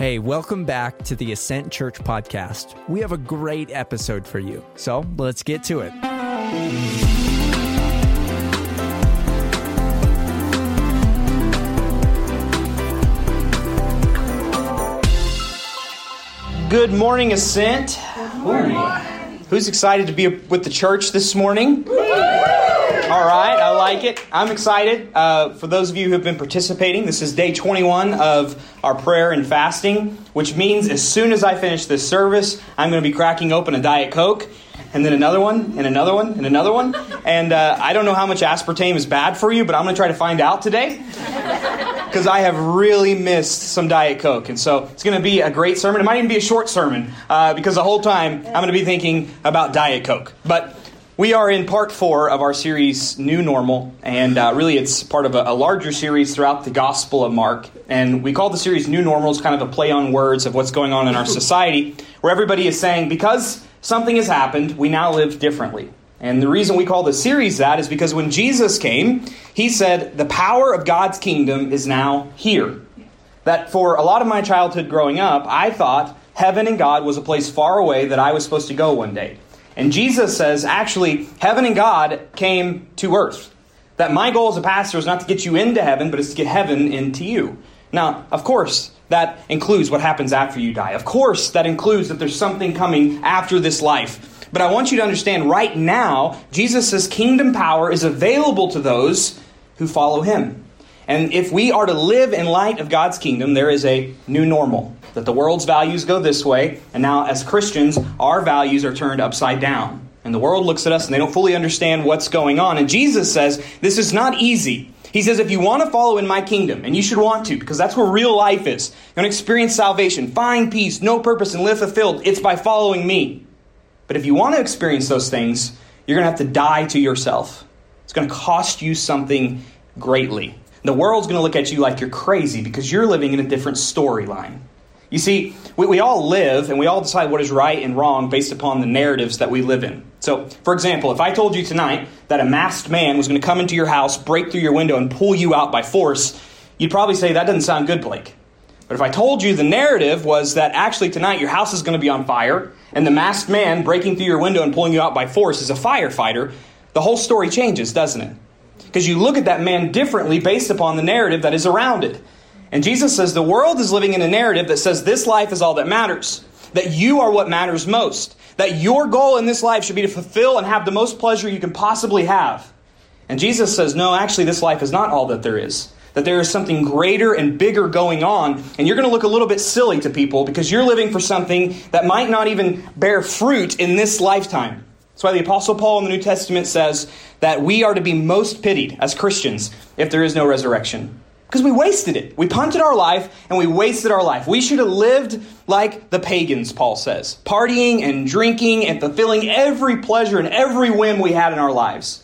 Hey, welcome back to the Ascent Church podcast. We have a great episode for you. So let's get to it. Good morning, Ascent. Morning. Who's excited to be with the church this morning? All right, I like it. I'm excited. Uh, for those of you who have been participating, this is day 21 of our prayer and fasting, which means as soon as I finish this service, I'm going to be cracking open a Diet Coke, and then another one, and another one, and another one. And uh, I don't know how much aspartame is bad for you, but I'm going to try to find out today because I have really missed some Diet Coke. And so it's going to be a great sermon. It might even be a short sermon uh, because the whole time I'm going to be thinking about Diet Coke. But we are in part four of our series, New Normal, and uh, really it's part of a, a, larger series throughout the Gospel of Mark. And we call the series New Normal, it's kind of a play on words of what's going on in our society, where everybody is saying, because something has happened, we now live differently. And the reason we call the series that is because when Jesus came, he said, The power of God's kingdom is now here. That for a lot of my childhood growing up, I thought heaven and God was a place far away that I was supposed to go one day. And Jesus says, actually, heaven and God came to earth. That my goal as a pastor is not to get you into heaven, but it's to get heaven into you. Now, of course, that includes what happens after you die. Of course, that includes that there's something coming after this life. But I want you to understand right now, Jesus' kingdom power is available to those who follow him. And if we are to live in light of God's kingdom, there is a new normal that the world's values go this way, and now as Christians, our values are turned upside down. And the world looks at us and they don't fully understand what's going on. And Jesus says, This is not easy. He says, if you want to follow in my kingdom, and you should want to, because that's where real life is, you're going to experience salvation, find peace, no purpose, and live fulfilled, it's by following me. But if you want to experience those things, you're going to have to die to yourself. It's going to cost you something greatly. The world's going to look at you like you're crazy because you're living in a different storyline. You see, we, we all live and we all decide what is right and wrong based upon the narratives that we live in. So, for example, if I told you tonight that a masked man was going to come into your house, break through your window, and pull you out by force, you'd probably say, That doesn't sound good, Blake. But if I told you the narrative was that actually tonight your house is going to be on fire, and the masked man breaking through your window and pulling you out by force is a firefighter, the whole story changes, doesn't it? Because you look at that man differently based upon the narrative that is around it. And Jesus says the world is living in a narrative that says this life is all that matters, that you are what matters most, that your goal in this life should be to fulfill and have the most pleasure you can possibly have. And Jesus says, no, actually, this life is not all that there is. That there is something greater and bigger going on, and you're going to look a little bit silly to people because you're living for something that might not even bear fruit in this lifetime. That's why the Apostle Paul in the New Testament says that we are to be most pitied as Christians if there is no resurrection. Because we wasted it. We punted our life and we wasted our life. We should have lived like the pagans, Paul says, partying and drinking and fulfilling every pleasure and every whim we had in our lives.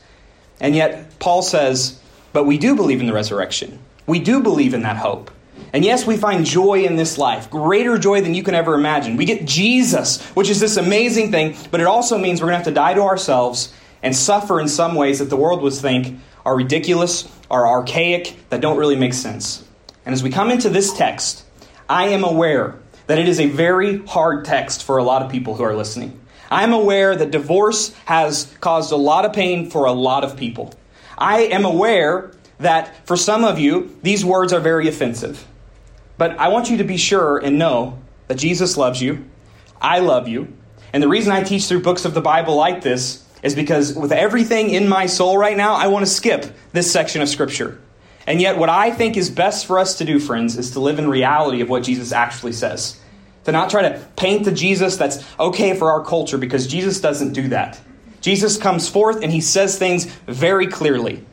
And yet, Paul says, but we do believe in the resurrection. We do believe in that hope. And yes, we find joy in this life, greater joy than you can ever imagine. We get Jesus, which is this amazing thing, but it also means we're going to have to die to ourselves and suffer in some ways that the world would think are ridiculous, are archaic, that don't really make sense. And as we come into this text, I am aware that it is a very hard text for a lot of people who are listening. I'm aware that divorce has caused a lot of pain for a lot of people. I am aware that for some of you, these words are very offensive. But I want you to be sure and know that Jesus loves you. I love you. And the reason I teach through books of the Bible like this is because with everything in my soul right now, I want to skip this section of Scripture. And yet, what I think is best for us to do, friends, is to live in reality of what Jesus actually says. To not try to paint the Jesus that's okay for our culture, because Jesus doesn't do that. Jesus comes forth and he says things very clearly.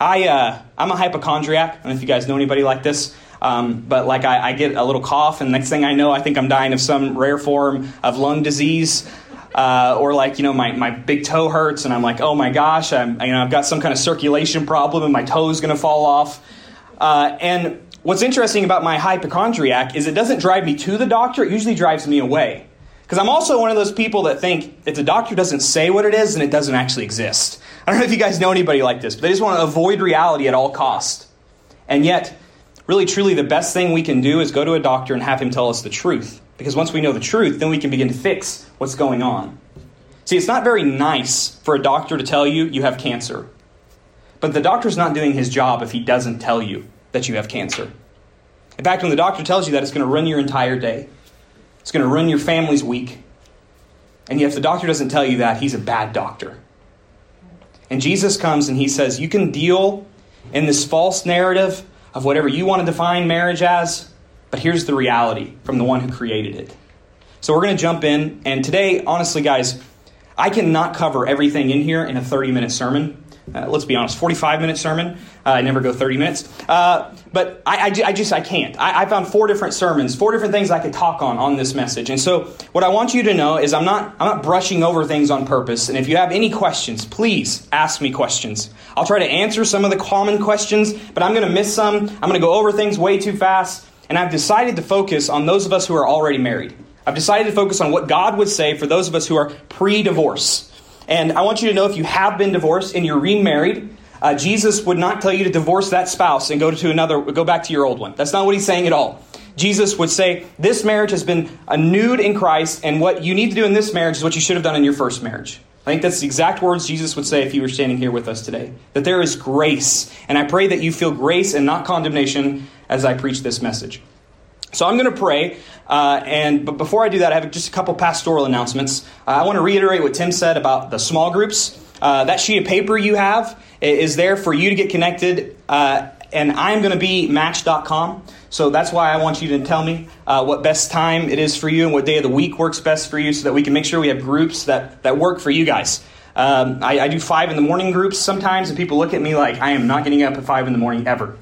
I, uh, I'm a hypochondriac. I don't know if you guys know anybody like this. Um, but like I, I, get a little cough, and next thing I know, I think I'm dying of some rare form of lung disease. Uh, or like you know my, my big toe hurts and i'm like oh my gosh I'm, you know, i've got some kind of circulation problem and my toe's to fall off. Uh, and what's interesting about my hypochondriac is it doesn't drive me to the doctor it usually drives me away. Because i'm also one of those people that think if the doctor doesn't say what it is then it doesn't actually exist. I don't know if you guys know anybody like this but they just want to avoid reality at all cost. And yet really, truly, the best thing we can do is go to a doctor and have him tell us the truth. Because once we know the truth, then we can begin to fix what's going on. See, it's not very nice for a doctor to tell you you have cancer. But the doctor's not doing his job if he doesn't tell you that you have cancer. In fact, when the doctor tells you that, it's going to run your entire day, it's going to run your family's week. And yet, if the doctor doesn't tell you that, he's a bad doctor. And Jesus comes and he says, You can deal in this false narrative of whatever you want to define marriage as, but here's the reality from the one who created it. So we're going to jump in. And today, honestly, guys, I cannot cover everything in here in a 30 minute sermon. Uh, let's be honest, 45 minute sermon. Uh, I never go 30 minutes. Uh, but I, I, I, just, I can't. I, I, found four different sermons, four different things I could talk on on this message. And so what I want you to know is I'm not, I'm not brushing over things on purpose. And if you have any questions, please ask me questions. I'll try to answer some of the common questions, but I'm going to miss some. I'm going to go over things way too fast. And I've decided to focus on those of us who are already married. I've decided to focus on what God would say for those of us who are pre divorce. And I want you to know if you have been divorced and you're remarried, uh, Jesus would not tell you to divorce that spouse and go to another, go back to your old one. That's not what he's saying at all. Jesus would say, This marriage has been renewed in Christ, and what you need to do in this marriage is what you should have done in your first marriage. I think that's the exact words Jesus would say if he were standing here with us today. That there is grace. And I pray that you feel grace and not condemnation as I preach this message. So I'm going to pray, uh, and but before I do that, I have just a couple pastoral announcements. Uh, I want to reiterate what Tim said about the small groups. Uh, that sheet of paper you have is there for you to get connected, uh, and I'm going to be Match.com. So that's why I want you to tell me uh, what best time it is for you and what day of the week works best for you, so that we can make sure we have groups that that work for you guys. Um, I, I do five in the morning groups sometimes, and people look at me like I am not getting up at five in the morning ever.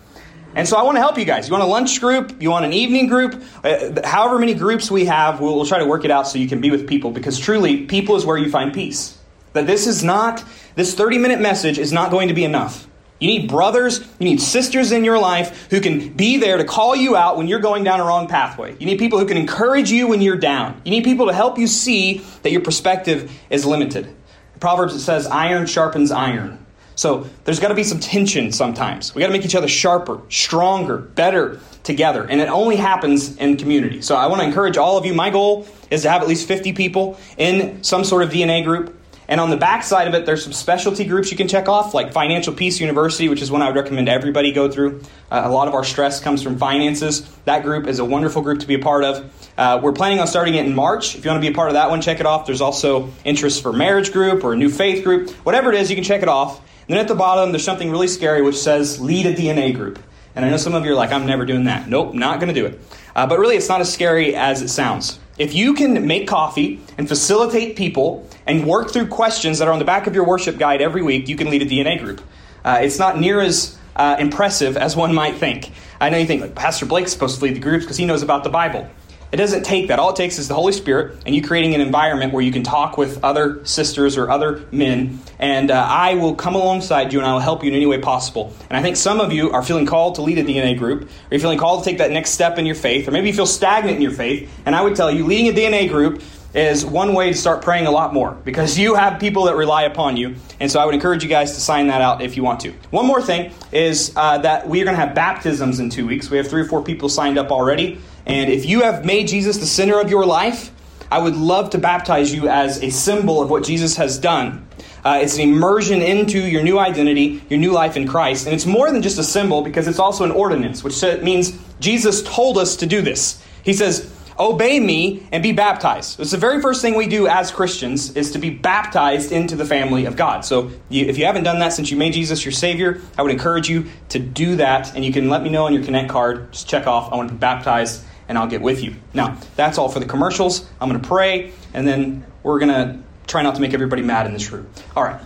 And so I want to help you guys. You want a lunch group? You want an evening group? Uh, however many groups we have, we'll, we'll, try to work it out so you can be with people because truly, people is where you find peace. That this is not, this 30 minute message is not going to be enough. You need brothers, you need sisters in your life who can be there to call you out when you're going down a wrong pathway. You need people who can encourage you when you're down. You need people to help you see that your perspective is limited. Proverbs it says, iron sharpens iron. So there's got to be some tension sometimes. We got to make each other sharper, stronger, better together. And it only happens in community. So I want to encourage all of you. My goal is to have at least 50 people in some sort of DNA group. And on the back side of it, there's some specialty groups you can check off, like Financial Peace University, which is one I would recommend everybody go through. Uh, a lot of our stress comes from finances. That group is a wonderful group to be a part of. Uh, we're planning on starting it in March. If you want to be a part of that one, check it off. There's also interest for marriage group or a new faith group. Whatever it is, you can check it off. And then at the bottom, there's something really scary which says lead a DNA group. And I know some of you are like, I'm never doing that. Nope, not going to do it. Uh, but really, it's not as scary as it sounds. If you can make coffee and facilitate people and work through questions that are on the back of your worship guide every week, you can lead a DNA group. Uh, it's not near as uh, impressive as one might think. I know you think, like, Pastor Blake's supposed to lead the groups because he knows about the Bible. It doesn't take that. All it takes is the Holy Spirit and you creating an environment where you can talk with other sisters or other men, and uh, I will come alongside you and I will help you in any way possible. And I think some of you are feeling called to lead a DNA group, or you're feeling called to take that next step in your faith, or maybe you feel stagnant in your faith. And I would tell you, leading a DNA group is one way to start praying a lot more because you have people that rely upon you. And so I would encourage you guys to sign that out if you want to. One more thing is uh, that we are going to have baptisms in two weeks. We have three or four people signed up already. And if you have made Jesus the center of your life, I would love to baptize you as a symbol of what Jesus has done. Uh, it's an immersion into your new identity, your new life in Christ. And it's more than just a symbol because it's also an ordinance, which means Jesus told us to do this. He says, Obey me and be baptized. It's the very first thing we do as Christians is to be baptized into the family of God. So you, if you haven't done that since you made Jesus your Savior, I would encourage you to do that. And you can let me know on your Connect card. Just check off, I want to be baptized and I'll get with you. Now, that's all for the commercials. I'm going to pray, and then we're going to try not to make everybody mad in this room. All right.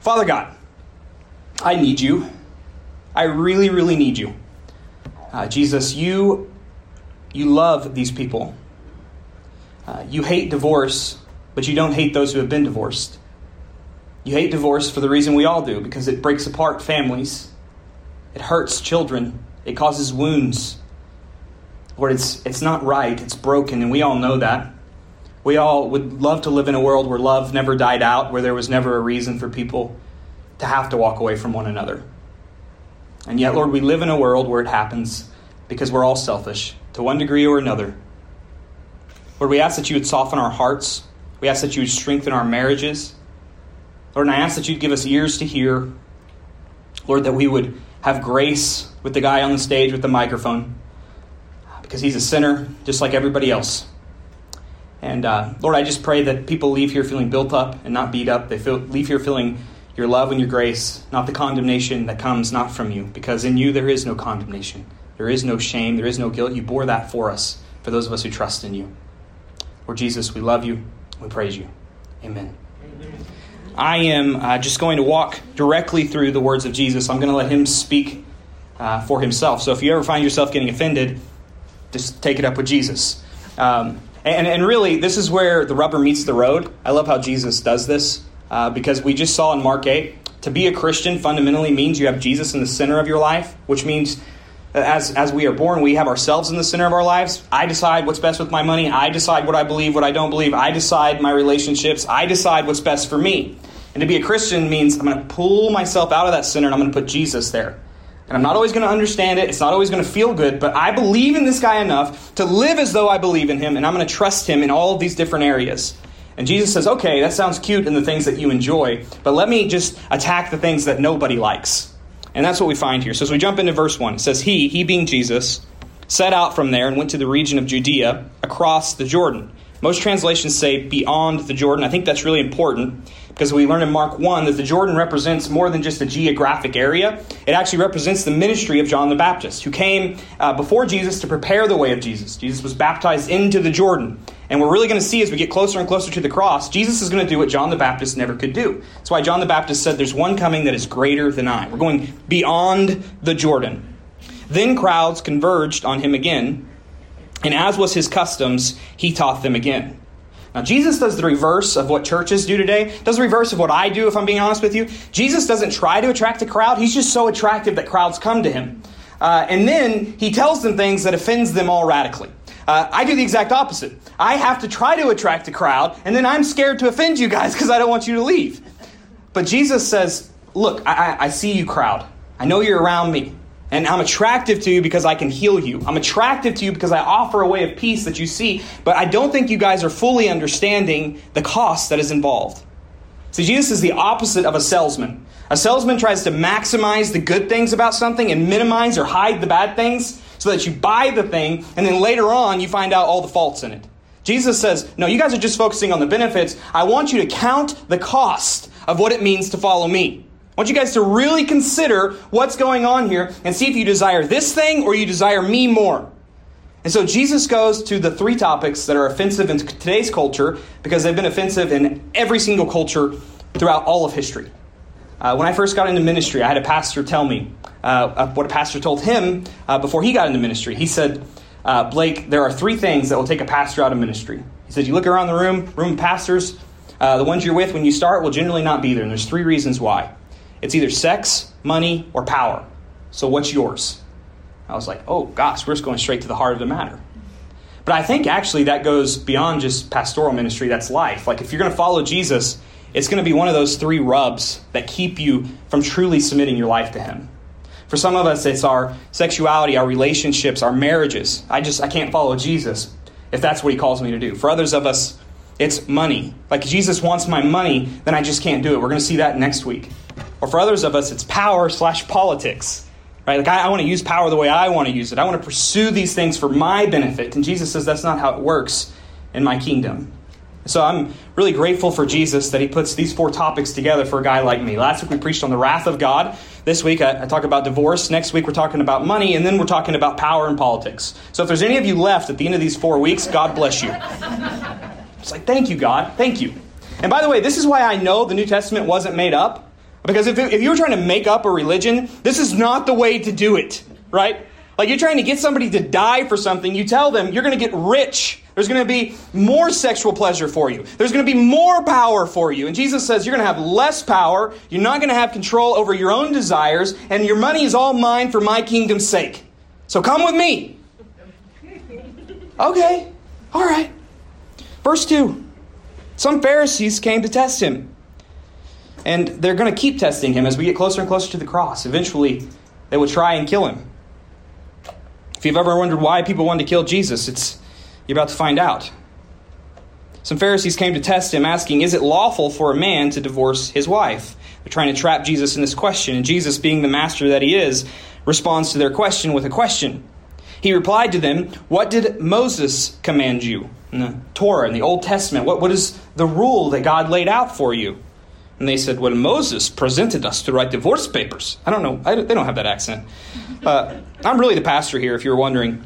Father God, I need you. I really, really need you. Uh, Jesus, you, you love these people. Uh, you hate divorce, but you don't hate those who have been divorced. You hate divorce for the reason we all do, because it breaks apart families, it hurts children, it causes wounds. Lord, it's, it's not right, it's broken, and we all know that. We all would love to live in a world where love never died out, where there was never a reason for people to have to walk away from one another. And yet, Lord, we live in a world where it happens. because we're all selfish to one degree or another. Lord, we ask that you would soften our hearts. We ask that you would strengthen our marriages. Lord, and I ask that you'd give us ears to hear. Lord, that we would have grace with the guy on the stage with the microphone because he's a sinner just like everybody else. And uh, Lord, I just pray that people leave here feeling built up and not beat up. They feel, leave here feeling your love and your grace, not the condemnation that comes not from you, because in you there is no condemnation. There is no shame. There is no guilt. You bore that for us, for those of us who trust in you. Lord Jesus, we love you. We praise you. Amen. I am uh, just going to walk directly through the words of Jesus. I'm going to let him speak uh, for himself. So if you ever find yourself getting offended, just take it up with Jesus. Um, and, and really, this is where the rubber meets the road. I love how Jesus does this uh, because we just saw in Mark 8 to be a Christian fundamentally means you have Jesus in the center of your life, which means uh, as, as we are born, we have ourselves in the center of our lives. I decide what's best with my money. I decide what I believe, what I don't believe. I decide my relationships. I decide what's best for me. And to be a Christian means I'm going to pull myself out of that center and I'm going to put Jesus there. And I'm not always going to understand it. It's not always going to feel good, but I believe in this guy enough to live as though I believe in him, and I'm going to trust him in all of these different areas. And Jesus says, okay, that sounds cute in the things that you enjoy, but let me just attack the things that nobody likes. And that's what we find here. So as we jump into verse 1, it says, He, he being Jesus, set out from there and went to the region of Judea across the Jordan. Most translations say beyond the Jordan. I think that's really important because we learn in Mark 1 that the Jordan represents more than just a geographic area. It actually represents the ministry of John the Baptist, who came uh, before Jesus to prepare the way of Jesus. Jesus was baptized into the Jordan. And we're really going to see as we get closer and closer to the cross, Jesus is going to do what John the Baptist never could do. That's why John the Baptist said, There's one coming that is greater than I. We're going beyond the Jordan. Then crowds converged on him again, and as was his customs, he taught them again. Now, Jesus does the reverse of what churches do today, does the reverse of what I do, if I'm being honest with you. Jesus doesn't try to attract a crowd, he's just so attractive that crowds come to him. Uh, and then he tells them things that offends them all radically. Uh, I do the exact opposite. I have to try to attract a crowd, and then I'm scared to offend you guys because I don't want you to leave. But Jesus says, Look, I, I see you, crowd. I know you're around me. And I'm attractive to you because I can heal you. I'm attractive to you because I offer a way of peace that you see, but I don't think you guys are fully understanding the cost that is involved. See, Jesus is the opposite of a salesman. A salesman tries to maximize the good things about something and minimize or hide the bad things so that you buy the thing and then later on you find out all the faults in it. Jesus says, No, you guys are just focusing on the benefits. I want you to count the cost of what it means to follow me. I want you guys to really consider what's going on here and see if you desire this thing or you desire me more. And so Jesus goes to the three topics that are offensive in today's culture because they've been offensive in every single culture throughout all of history. Uh, when I first got into ministry, I had a pastor tell me uh, what a pastor told him uh, before he got into ministry. He said, uh, Blake, there are three things that will take a pastor out of ministry. He said, You look around the room, room pastors, uh, the ones you're with when you start will generally not be there. And there's three reasons why. It's either sex, money, or power. So what's yours? I was like, oh gosh, we're just going straight to the heart of the matter. But I think actually that goes beyond just pastoral ministry, that's life. Like if you're going to follow Jesus, it's going to be one of those three rubs that keep you from truly submitting your life to Him. For some of us, it's our sexuality, our relationships, our marriages. I just, I can't follow Jesus if that's what He calls me to do. For others of us, it's money. Like Jesus wants my money, then I just can't do it. We're going to see that next week. Or for others of us, it's power slash politics. Right? Like, I, I want to use power the way I want to use it. I want to pursue these things for my benefit. And Jesus says that's not how it works in my kingdom. So I'm really grateful for Jesus that he puts these four topics together for a guy like me. Last week we preached on the wrath of God. This week I, I talk about divorce. Next week we're talking about money. And then we're talking about power and politics. So if there's any of you left at the end of these four weeks, God bless you. It's like, thank you, God. Thank you. And by the way, this is why I know the New Testament wasn't made up because if, if you were trying to make up a religion, this is not the way to do it, right? Like you're trying to get somebody to die for something, you tell them you're going to get rich. There's going to be more sexual pleasure for you. There's going to be more power for you. And Jesus says you're going to have less power. You're not going to have control over your own desires. And your money is all mine for my kingdom's sake. So come with me. Okay. All right. Verse 2 Some Pharisees came to test him. And they're going to keep testing him as we get closer and closer to the cross. Eventually, they will try and kill him. If you've ever wondered why people wanted to kill Jesus, it's you're about to find out. Some Pharisees came to test him, asking, Is it lawful for a man to divorce his wife? They're trying to trap Jesus in this question, and Jesus, being the master that he is, responds to their question with a question. He replied to them, What did Moses command you in the Torah, in the Old Testament? What, what is the rule that God laid out for you? And they said, Well, Moses presented us to write divorce papers. I don't know. I don't, they don't have that accent. Uh, I'm really the pastor here, if you were wondering.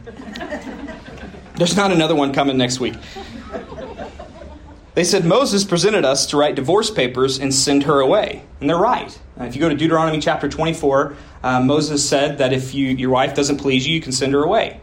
There's not another one coming next week. They said Moses presented us to write divorce papers and send her away. And they're right. If you go to Deuteronomy chapter 24, uh, Moses said that if you, your wife doesn't please you, you can send her away.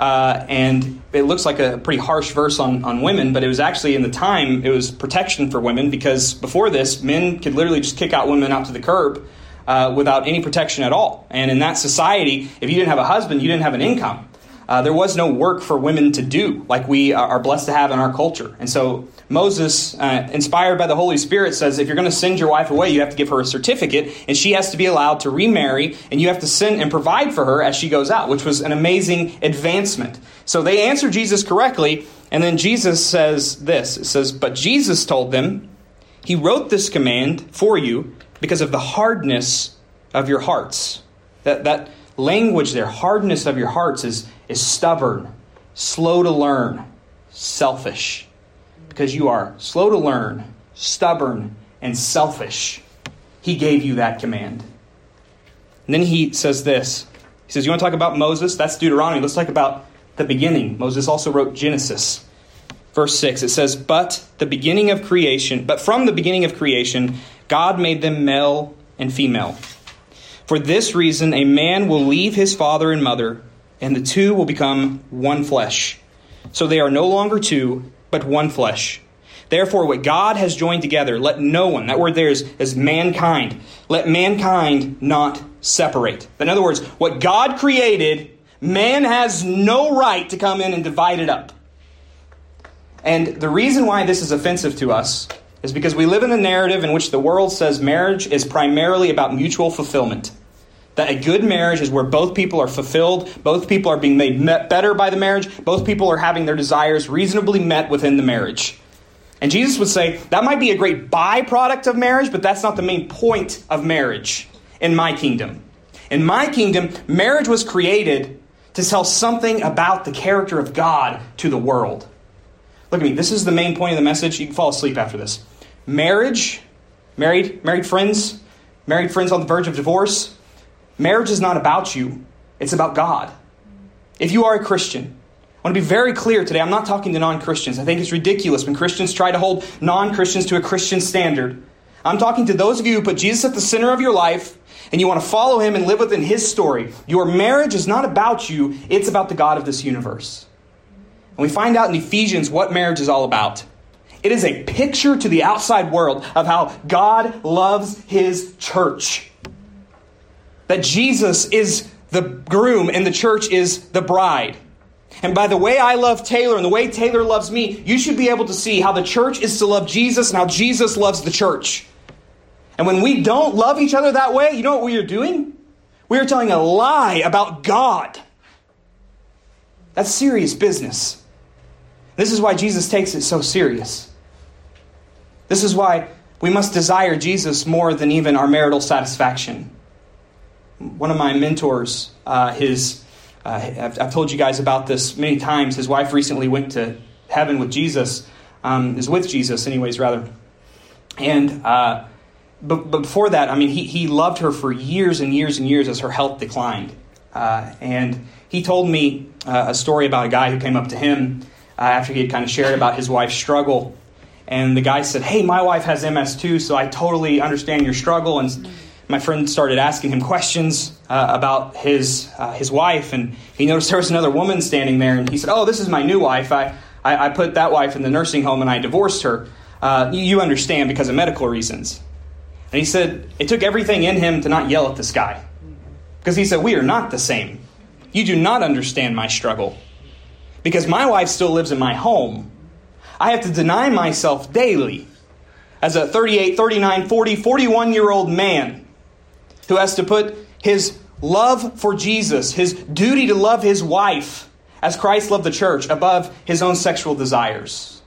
Uh, and it looks like a pretty harsh verse on, on women, but it was actually in the time, it was protection for women because before this, men could literally just kick out women out to the curb uh, without any protection at all. And in that society, if you didn't have a husband, you didn't have an income. Uh, there was no work for women to do like we are blessed to have in our culture. And so Moses, uh, inspired by the Holy Spirit, says if you're going to send your wife away, you have to give her a certificate, and she has to be allowed to remarry, and you have to send and provide for her as she goes out, which was an amazing advancement. So they answer Jesus correctly, and then Jesus says this It says, But Jesus told them, He wrote this command for you because of the hardness of your hearts. That, that language there, hardness of your hearts, is, is stubborn, slow to learn, selfish because you are slow to learn, stubborn, and selfish. He gave you that command. And then he says this He says, You want to talk about Moses? That's Deuteronomy. Let's talk about the beginning. Moses also wrote Genesis. Verse 6, it says, But the beginning of creation, but from the beginning of creation, God made them male and female. For this reason, a man will leave his father and mother, and the two will become one flesh. So they are no longer two, but one flesh. Therefore, what God has joined together, let no one, that word there is, is mankind, let mankind not separate. In other words, what God created, man has no right to come in and divide it up. And the reason why this is offensive to us is because we live in a narrative in which the world says marriage is primarily about mutual fulfillment. That a good marriage is where both people are fulfilled, both people are being made better by the marriage, both people are having their desires reasonably met within the marriage. And Jesus would say that might be a great byproduct of marriage, but that's not the main point of marriage in my kingdom. In my kingdom, marriage was created to tell something about the character of God to the world. Look at me, this is the main point of the message. You can fall asleep after this. Marriage, married, married friends, married friends on the verge of divorce, Marriage is not about you, it's about God. If you are a Christian, I want to be very clear today. I'm not talking to non Christians. I think it's ridiculous when Christians try to hold non Christians to a Christian standard. I'm talking to those of you who put Jesus at the center of your life and you want to follow him and live within his story. Your marriage is not about you, it's about the God of this universe. And we find out in Ephesians what marriage is all about. It is a picture to the outside world of how God loves his church that Jesus is the groom and the church is the bride. And by the way I love Taylor and the way Taylor loves me, you should be able to see how the church is to love Jesus and how Jesus loves the church. And when we don't love each other that way, you know what we are doing? We are telling a lie about God. That's serious business. This is why Jesus takes it so serious. This is why we must desire Jesus more than even our marital satisfaction one of my mentors, uh, his, uh, I've, I've, told you guys about this many times. His wife recently went to heaven with Jesus, um, is with Jesus, anyways, rather. And uh, but, but before that, I mean, he, he loved her for years and years and years as her health declined. Uh, and he told me uh, a story about a guy who came up to him uh, after he had kind of shared about his wife's struggle. And the guy said, Hey, my wife has MS too, so I totally understand your struggle. And my friend started asking him questions uh, about his uh, his wife, and he noticed there was another woman standing there, and he said, "Oh, this is my new wife. I I, I put that wife in the nursing home, and I divorced her. Uh, you understand because of medical reasons." And he said it took everything in him to not yell at this guy, because he said, "We are not the same. You do not understand my struggle, because my wife still lives in my home. I have to deny myself daily." As a 38, 39, 40, 41 year old man, who has to put his love for Jesus, his duty to love his wife as Christ loved the church above his own sexual desires.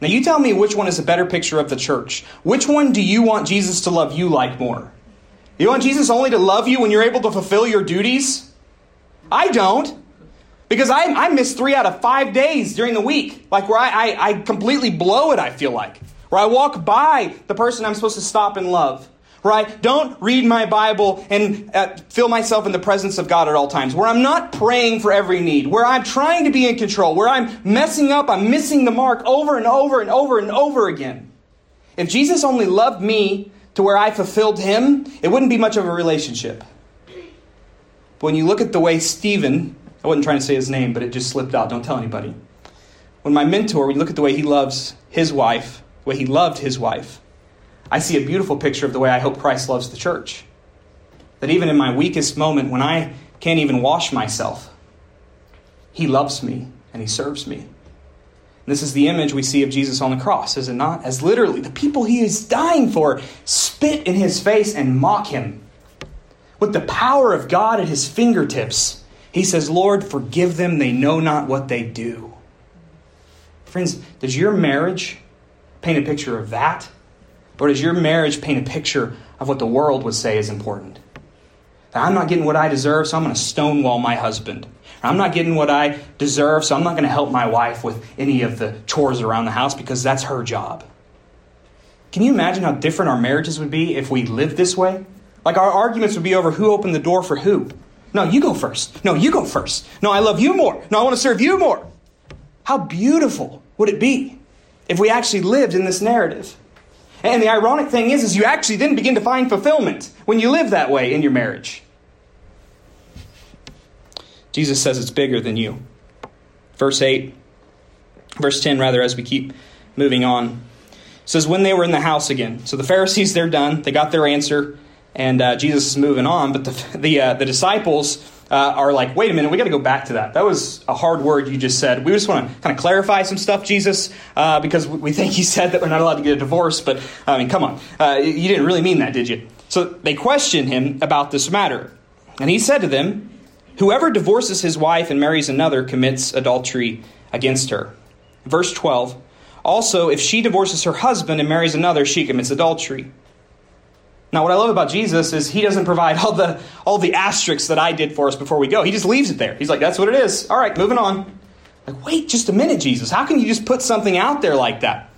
Now, you tell me which one is a better picture of the church. Which one do you want Jesus to love you like more? You want Jesus only to love you when you're able to fulfill your duties? I don't. Because I, I miss three out of five days during the week, like where I, I, I completely blow it, I feel like. Where I walk by the person I'm supposed to stop and love. I don't read my Bible and uh, feel myself in the presence of God at all times. Where I'm not praying for every need. Where I'm trying to be in control. Where I'm messing up, I'm missing the mark over and over and over and over again. If Jesus only loved me to where I fulfilled him, it wouldn't be much of a relationship. But when you look at the way Stephen I wasn't trying to say his name, but it just slipped out. Don't tell anybody. When my mentor, when you look at the way he loves his wife, the way he loved his wife, I see a beautiful picture of the way I hope Christ loves the church. That even in my weakest moment, when I can't even wash myself, he loves me and he serves me. And this is the image we see of Jesus on the cross, is it not? As literally the people he is dying for spit in his face and mock him. With the power of God at his fingertips, he says, Lord, forgive them. They know not what they do. Friends, does your marriage paint a picture of that? Or does your marriage paint a picture of what the world would say is important? That I'm not getting what I deserve, so I'm going to stonewall my husband. I'm not getting what I deserve, so I'm not going to help my wife with any of the chores around the house because that's her job. Can you imagine how different our marriages would be if we lived this way? Like our arguments would be over who opened the door for who. No, you go first. No, you go first. No, I love you more. No, I want to serve you more. How beautiful would it be if we actually lived in this narrative? And the ironic thing is, is you actually then begin to find fulfillment when you live that way in your marriage. Jesus says it's bigger than you. Verse 8, verse 10, rather, as we keep moving on, says, When they were in the house again. So the Pharisees, they're done. They got their answer and uh, Jesus is moving on. But the the, uh, the disciples uh, are like, wait a minute, we got to go back to that. That was a hard word you just said. We just want to kind of clarify some stuff, Jesus, uh, because we think you said that we're not allowed to get a divorce. But I mean, come on, uh, you didn't really mean that, did you? So they questioned him about this matter, and he said to them, "Whoever divorces his wife and marries another commits adultery against her." Verse twelve. Also, if she divorces her husband and marries another, she commits adultery. Now, what I love about Jesus is he doesn't provide all the all the asterisks that I did for us before we go. He just leaves it there. He's like, "That's what it is." All right, moving on. Like, wait just a minute, Jesus. How can you just put something out there like that?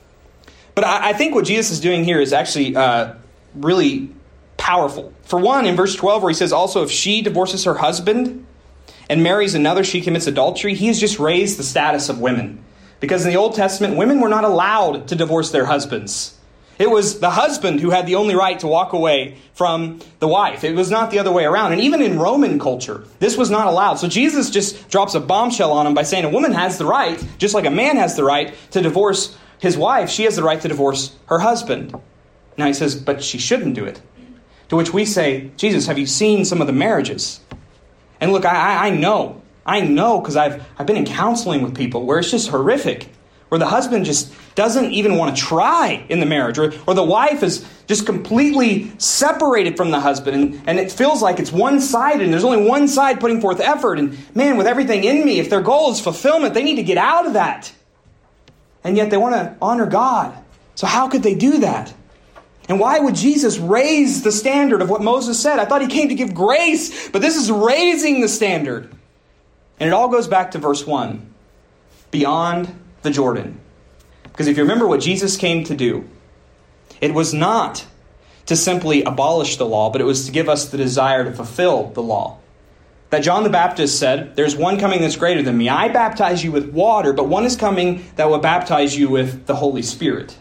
But I, I think what Jesus is doing here is actually uh, really powerful. For one, in verse twelve, where he says, "Also, if she divorces her husband and marries another, she commits adultery." He has just raised the status of women because in the Old Testament, women were not allowed to divorce their husbands. It was the husband who had the only right to walk away from the wife. It was not the other way around. And even in Roman culture, this was not allowed. So Jesus just drops a bombshell on him by saying a woman has the right, just like a man has the right to divorce his wife, she has the right to divorce her husband. Now he says, but she shouldn't do it. To which we say, Jesus, have you seen some of the marriages? And look, I, I know. I know because I've, I've been in counseling with people where it's just horrific where the husband just doesn't even want to try in the marriage, or, or the wife is just completely separated from the husband, and, and it feels like it's one sided, and there's only one side putting forth effort. And man, with everything in me, if their goal is fulfillment, they need to get out of that. And yet they want to honor God. So, how could they do that? And why would Jesus raise the standard of what Moses said? I thought he came to give grace, but this is raising the standard. And it all goes back to verse 1 beyond the Jordan. Because if you remember what Jesus came to do, it was not to simply abolish the law, but it was to give us the desire to fulfill the law. That John the Baptist said, There's one coming that's greater than me. I baptize you with water, but one is coming that will baptize you with the Holy Spirit.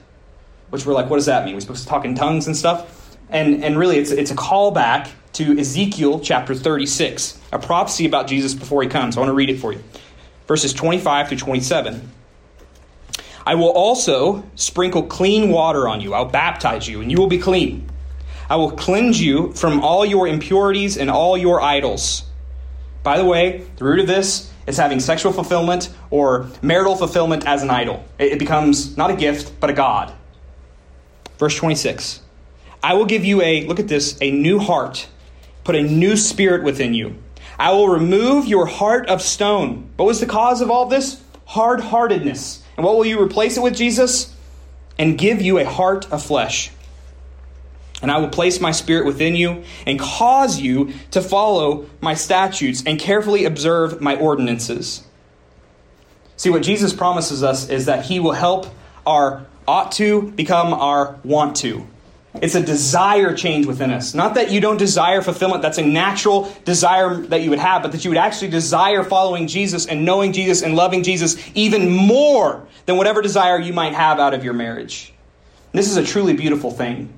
Which we're like, what does that mean? We're supposed to talk in tongues and stuff? And, and really, it's, it's a callback to Ezekiel chapter 36, a prophecy about Jesus before he comes. I want to read it for you. Verses 25 through 27. I will also sprinkle clean water on you. I'll baptize you, and you will be clean. I will cleanse you from all your impurities and all your idols. By the way, the root of this is having sexual fulfillment or marital fulfillment as an idol. It becomes not a gift, but a God. Verse 26 I will give you a, look at this, a new heart, put a new spirit within you. I will remove your heart of stone. What was the cause of all this? Hard heartedness. And what will you replace it with, Jesus? And give you a heart of flesh. And I will place my spirit within you and cause you to follow my statutes and carefully observe my ordinances. See, what Jesus promises us is that he will help our ought to become our want to. It's a desire change within us. Not that you don't desire fulfillment, that's a natural desire that you would have, but that you would actually desire following Jesus and knowing Jesus and loving Jesus even more than whatever desire you might have out of your marriage. This is a truly beautiful thing.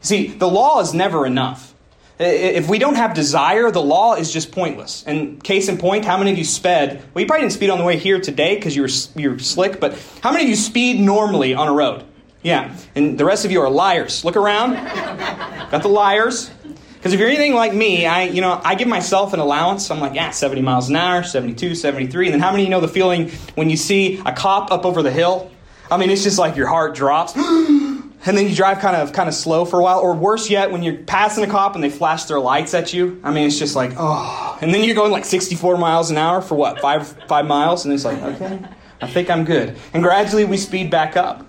See, the law is never enough. If we don't have desire, the law is just pointless. And case in point, how many of you sped? Well, you probably didn't speed on the way here today because you were, you were slick, but how many of you speed normally on a road? Yeah. And the rest of you are liars. Look around. Got the liars. Because if you're anything like me, I, you know, I give myself an allowance. I'm like, yeah, 70 miles an hour, 72, 73. And then how many of you know the feeling when you see a cop up over the hill? I mean, it's just like your heart drops. and then you drive kind of kind of slow for a while or worse yet when you're passing a cop and they flash their lights at you i mean it's just like oh and then you're going like 64 miles an hour for what five five miles and it's like okay i think i'm good and gradually we speed back up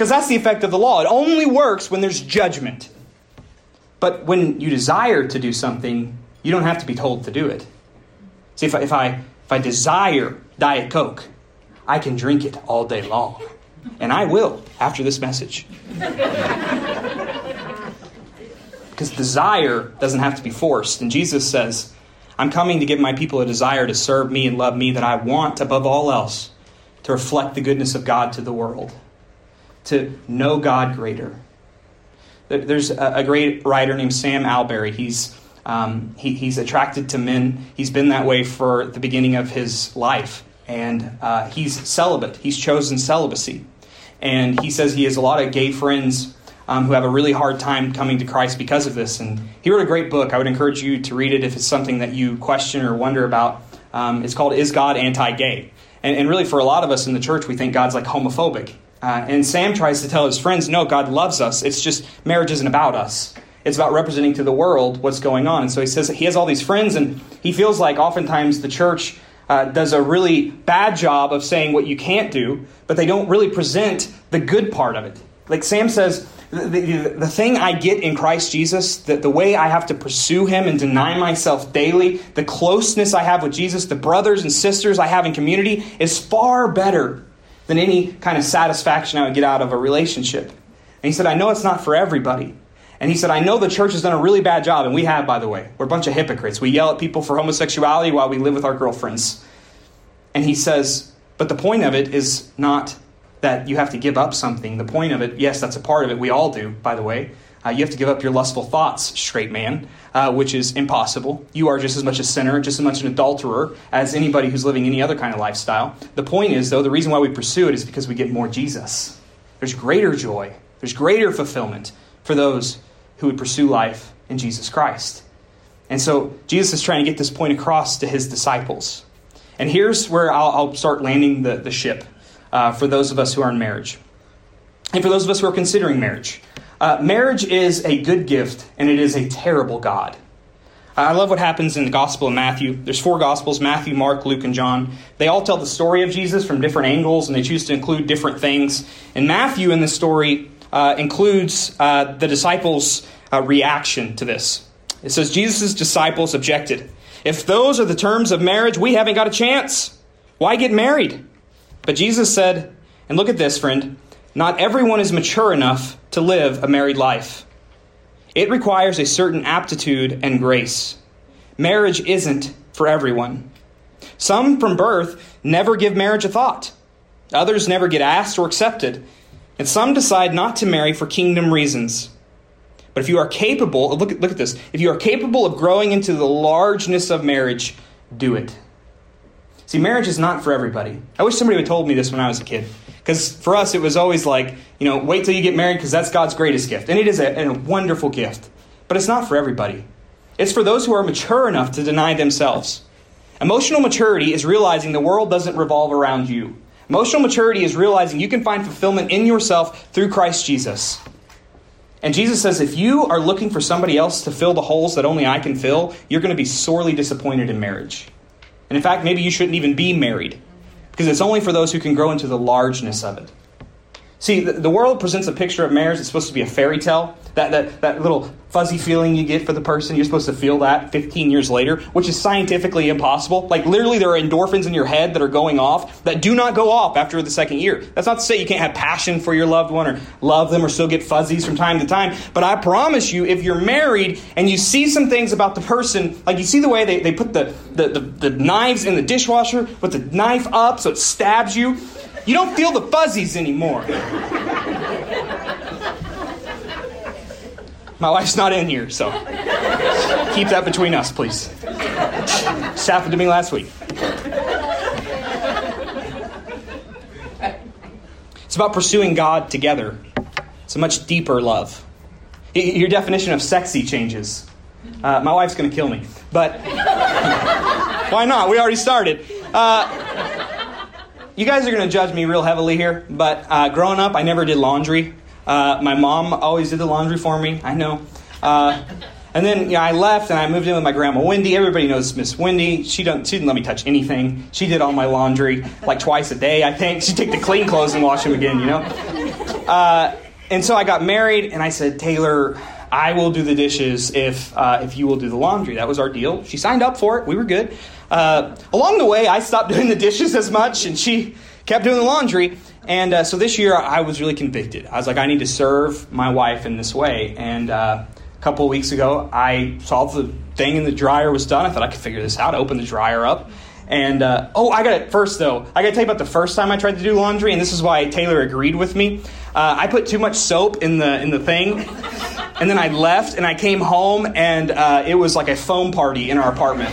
because that's the effect of the law. It only works when there's judgment. But when you desire to do something you don't have to be told to do it. See if I, if I if i desire diet coke i can drink it all day long. And I will after this message. because desire doesn't have to be forced. And Jesus says, I'm coming to give my people a desire to serve me and love me that I want above all else to reflect the goodness of God to the world, to know God greater. There's a great writer named Sam Allberry. He's, um, he, he's attracted to men. He's been that way for the beginning of his life and uh, he's celibate. He's chosen celibacy. And he says he has a lot of gay friends um, who have a really hard time coming to Christ because of this. And he wrote a great book. I would encourage you to read it if it's something that you question or wonder about. Um, it's called Is God Anti Gay? And, and, really, for a lot of us in the church, we think God's like homophobic. Uh, and Sam tries to tell his friends, no, God loves us. It's just marriage isn't about us. It's about representing to the world what's going on. And so he says he has all these friends, and he feels like oftentimes the church uh, does a really bad job of saying what you can't do, but they don't really present the good part of it. Like Sam says, the, the, the, thing I get in Christ Jesus, the, the way I have to pursue Him and deny myself daily, the closeness I have with Jesus, the brothers and sisters I have in community, is far better than any kind of satisfaction I would get out of a relationship. And he said, I know it's not for everybody. And he said, I know the church has done a really bad job, and we have, by the way. We're a bunch of hypocrites. We yell at people for homosexuality while we live with our girlfriends. And he says, but the point of it is not that you have to give up something. The point of it, yes, that's a part of it. We all do, by the way. Uh, you have to give up your lustful thoughts, straight man, uh, which is impossible. You are just as much a sinner, just as much an adulterer as anybody who's living any other kind of lifestyle. The point is, though, the reason why we pursue it is because we get more Jesus. There's greater joy, there's greater fulfillment for those who would pursue life in Jesus Christ. And so Jesus is trying to get this point across to his disciples. And here's where I'll, I'll start landing the, the ship uh, for those of us who are in marriage. And for those of us who are considering marriage. Uh, marriage is a good gift, and it is a terrible God. I love what happens in the Gospel of Matthew. There's four Gospels Matthew, Mark, Luke, and John. They all tell the story of Jesus from different angles, and they choose to include different things. And Matthew in this story uh, includes uh, the disciples' uh, reaction to this. It says Jesus' disciples objected. If those are the terms of marriage, we haven't got a chance. Why get married? But Jesus said, and look at this, friend, not everyone is mature enough to live a married life. It requires a certain aptitude and grace. Marriage isn't for everyone. Some from birth never give marriage a thought. Others never get asked or accepted. And some decide not to marry for kingdom reasons. But if you are capable, oh, look at, look at this. If you are capable of growing into the largeness of marriage, do it. See, marriage is not for everybody. I wish somebody had told me this when I was a kid. Because for us, it was always like, you know, wait till you get married because that's God's greatest gift. And it is a, a wonderful gift. But it's not for everybody. It's for those who are mature enough to deny themselves. Emotional maturity is realizing the world doesn't revolve around you. Emotional maturity is realizing you can find fulfillment in yourself through Christ Jesus. And Jesus says, if you are looking for somebody else to fill the holes that only I can fill, you're going to be sorely disappointed in marriage. And in fact, maybe you shouldn't even be married because it's only for those who can grow into the largeness of it. See, the, the world presents a picture of marriage that's supposed to be a fairy tale. That, that, that little fuzzy feeling you get for the person, you're supposed to feel that 15 years later, which is scientifically impossible. Like, literally, there are endorphins in your head that are going off that do not go off after the second year. That's not to say you can't have passion for your loved one or love them or still get fuzzies from time to time. But I promise you, if you're married and you see some things about the person, like you see the way they, they put the, the, the, the knives in the dishwasher, put the knife up so it stabs you, you don't feel the fuzzies anymore. My wife's not in here, so keep that between us, please. This happened to me last week. It's about pursuing God together. It's a much deeper love. Your definition of sexy changes. Uh, my wife's going to kill me, but why not? We already started. Uh, you guys are going to judge me real heavily here, but uh, growing up, I never did laundry. Uh, my mom always did the laundry for me. I know. Uh, and then you know, I left and I moved in with my grandma Wendy. Everybody knows Miss Wendy. She, don't, she didn't let me touch anything. She did all my laundry like twice a day, I think. She'd take the clean clothes and wash them again, you know? Uh, and so I got married and I said, Taylor, I will do the dishes if, uh, if you will do the laundry. That was our deal. She signed up for it. We were good. Uh, along the way, I stopped doing the dishes as much and she kept doing the laundry. And uh, so this year, I was really convicted. I was like, I need to serve my wife in this way. And uh, a couple of weeks ago, I saw the thing in the dryer was done. I thought I could figure this out. I opened the dryer up. And uh, oh, I got it first though. I got to tell you about the first time I tried to do laundry, and this is why Taylor agreed with me. Uh, I put too much soap in the in the thing, and then I left, and I came home, and uh, it was like a foam party in our apartment.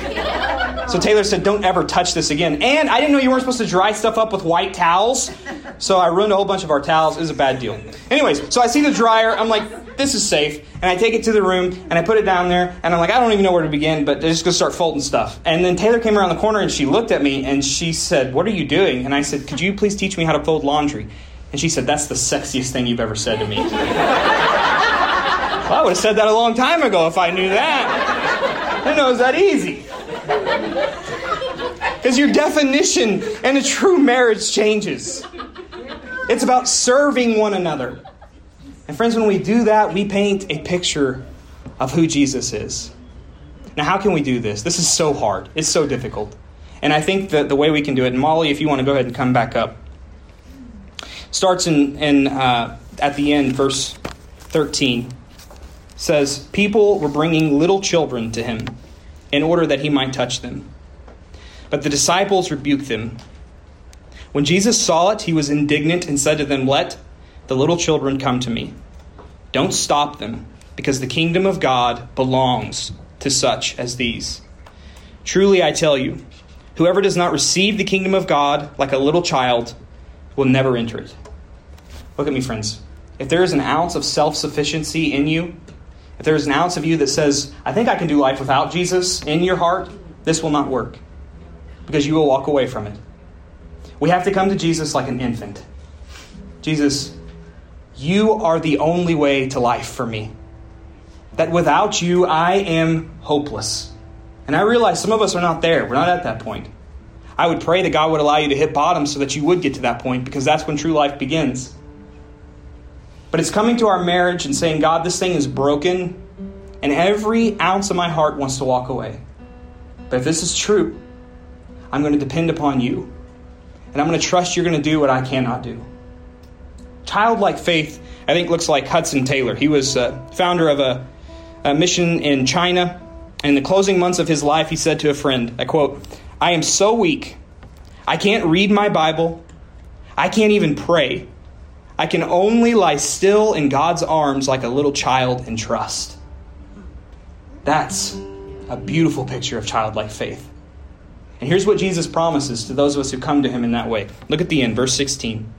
So Taylor said, "Don't ever touch this again." And I didn't know you weren't supposed to dry stuff up with white towels, so I ruined a whole bunch of our towels. It was a bad deal. Anyways, so I see the dryer. I'm like, "This is safe," and I take it to the room and I put it down there, and I'm like, "I don't even know where to begin," but I'm just gonna start folding stuff. And then Taylor came around the corner and she looked at me and she said, "What are you doing?" And I said, "Could you please teach me how to fold laundry?" And she said, That's the sexiest thing you've ever said to me. well, I would have said that a long time ago if I knew that. I know it's that easy. Because your definition and a true marriage changes. It's about serving one another. And friends, when we do that, we paint a picture of who Jesus is. Now, how can we do this? This is so hard. It's so difficult. And I think that the way we can do it, and Molly, if you want to go ahead and come back up, starts in, in uh, at the end, verse 13, says, People were bringing little children to him in order that he might touch them. But the disciples rebuked them. When Jesus saw it, he was indignant and said to them, Let the little children come to me. Don't stop them, because the kingdom of God belongs to such as these. Truly I tell you, whoever does not receive the kingdom of God like a little child will never enter it. Look at me, friends. If there is an ounce of self sufficiency in you, if there is an ounce of you that says, I think I can do life without Jesus in your heart, this will not work because you will walk away from it. We have to come to Jesus like an infant. Jesus, you are the only way to life for me. That without you, I am hopeless. And I realize some of us are not there. We're not at that point. I would pray that God would allow you to hit bottom so that you would get to that point because that's when true life begins. But it's coming to our marriage and saying, God, this thing is broken, and every ounce of my heart wants to walk away. But if this is true, I'm going to depend upon you. And I'm going to trust you're going to do what I cannot do. Childlike faith, I think, looks like Hudson Taylor. He was uh, founder of a, a mission in China. In the closing months of his life, he said to a friend, I quote, I am so weak. I can't read my Bible. I can't even pray. I can only lie still in God's arms like a little child and trust. That's a beautiful picture of childlike faith. And here's what Jesus promises to those of us who come to him in that way. Look at the end, verse 16.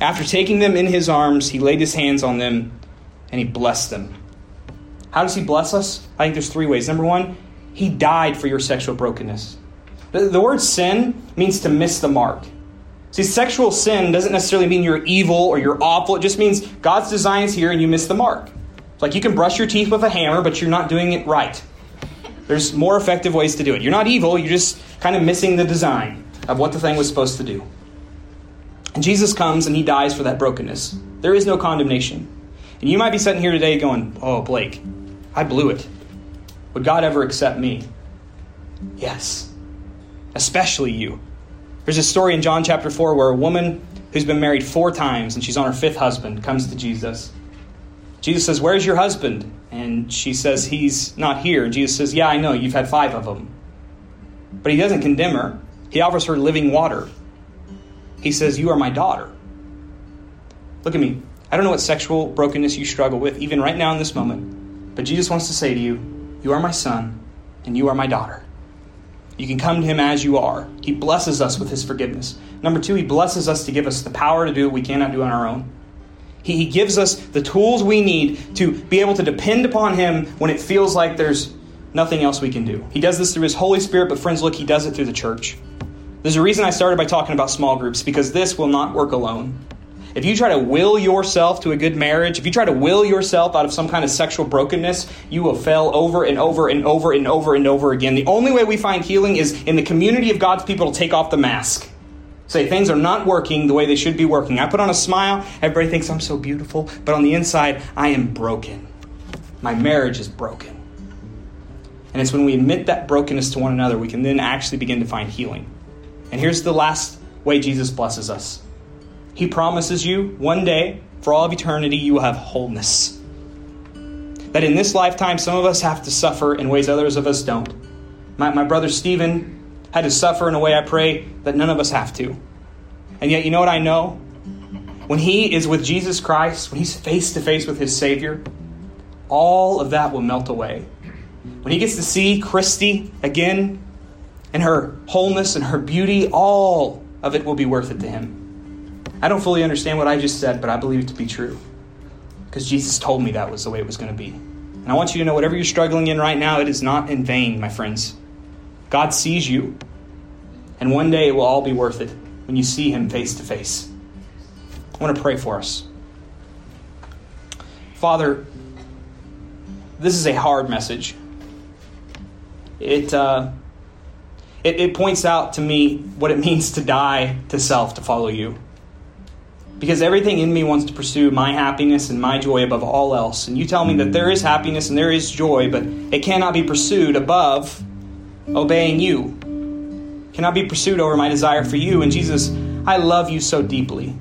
After taking them in his arms, he laid his hands on them and he blessed them. How does he bless us? I think there's three ways. Number one, he died for your sexual brokenness. The, the word sin means to miss the mark. See, sexual sin doesn't necessarily mean you're evil or you're awful. It just means God's design is here and you miss the mark. It's Like you can brush your teeth with a hammer, but you're not doing it right. There's more effective ways to do it. You're not evil, you're just kind of missing the design of what the thing was supposed to do. And Jesus comes and he dies for that brokenness. There is no condemnation. And you might be sitting here today going, Oh, Blake, I blew it. Would God ever accept me? Yes, especially you. There's a story in John chapter 4 where a woman who's been married four times and she's on her fifth husband comes to Jesus. Jesus says, Where's your husband? And she says, He's not here. Jesus says, Yeah, I know, you've had five of them. But he doesn't condemn her, he offers her living water. He says, You are my daughter. Look at me. I don't know what sexual brokenness you struggle with, even right now in this moment. But Jesus wants to say to you, You are my son, and you are my daughter. You can come to him as you are. He blesses us with his forgiveness. Number two, he blesses us to give us the power to do what we cannot do on our own. He, he gives us the tools we need to be able to depend upon him when it feels like there's nothing else we can do. He does this through his Holy Spirit, but friends, look, he does it through the church. There's a reason I started by talking about small groups, because this will not work alone. If you try to will yourself to a good marriage, if you try to will yourself out of some kind of sexual brokenness, you will fail over and over and over and over and over again. The only way we find healing is in the community of God's people to take off the mask. Say things are not working the way they should be working. I put on a smile, everybody thinks I'm so beautiful, but on the inside, I am broken. My marriage is broken. And it's when we admit that brokenness to one another, we can then actually begin to find healing. And here's the last way Jesus blesses us he promises you one day, for all of eternity, you will have wholeness. That in this lifetime, some of us have to suffer in ways others of us don't. My, my brother Stephen had to suffer in a way I pray that none of us have to. And yet, you know what I know? When he is with Jesus Christ, when he's face to face with his Savior, all of that will melt away. When he gets to see Christy again and her wholeness and her beauty, all of it will be worth it to him. I don't fully understand what I just said, but I believe it to be true. Because Jesus told me that was the way it was going to be. And I want you to know whatever you're struggling in right now, it is not in vain, my friends. God sees you. And one day it will all be worth it when you see Him face to face. I want to pray for us. Father, this is a hard message. It, uh, it, it points out to me what it means to die to self to follow you because everything in me wants to pursue my happiness and my joy above all else. And you tell me that there is happiness and there is joy, but it cannot be pursued above obeying you. Cannot be pursued over my desire for you. And Jesus, I love you so deeply.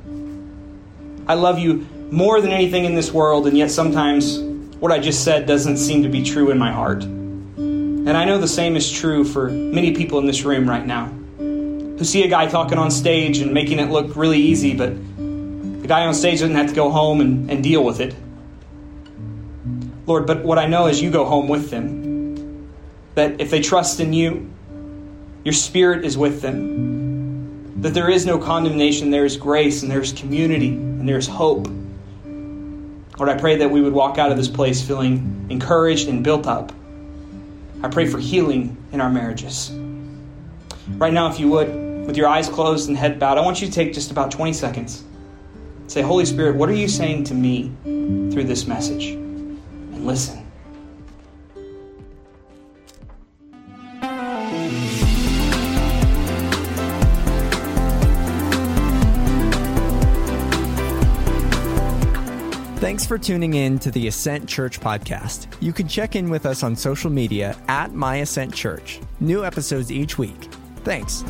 I love you more than anything in this world, and yet sometimes what I just said doesn't seem to be true in my heart. And I know the same is true for many people in this room right now who see a guy talking on stage and making it look really easy, but the guy on stage doesn't have to go home and, and deal with it. Lord, but what I know is you go home with them. That if they trust in you, your spirit is with them. That there is no condemnation, there is grace, and there is community, and there is hope. Lord, I pray that we would walk out of this place feeling encouraged and built up. I pray for healing in our marriages. Right now, if you would, with your eyes closed and head bowed, I want you to take just about 20 seconds. Say, Holy Spirit, what are you saying to me through this message? And listen. Thanks for tuning in to the Ascent Church podcast. You can check in with us on social media at My Ascent Church. New episodes each week. Thanks.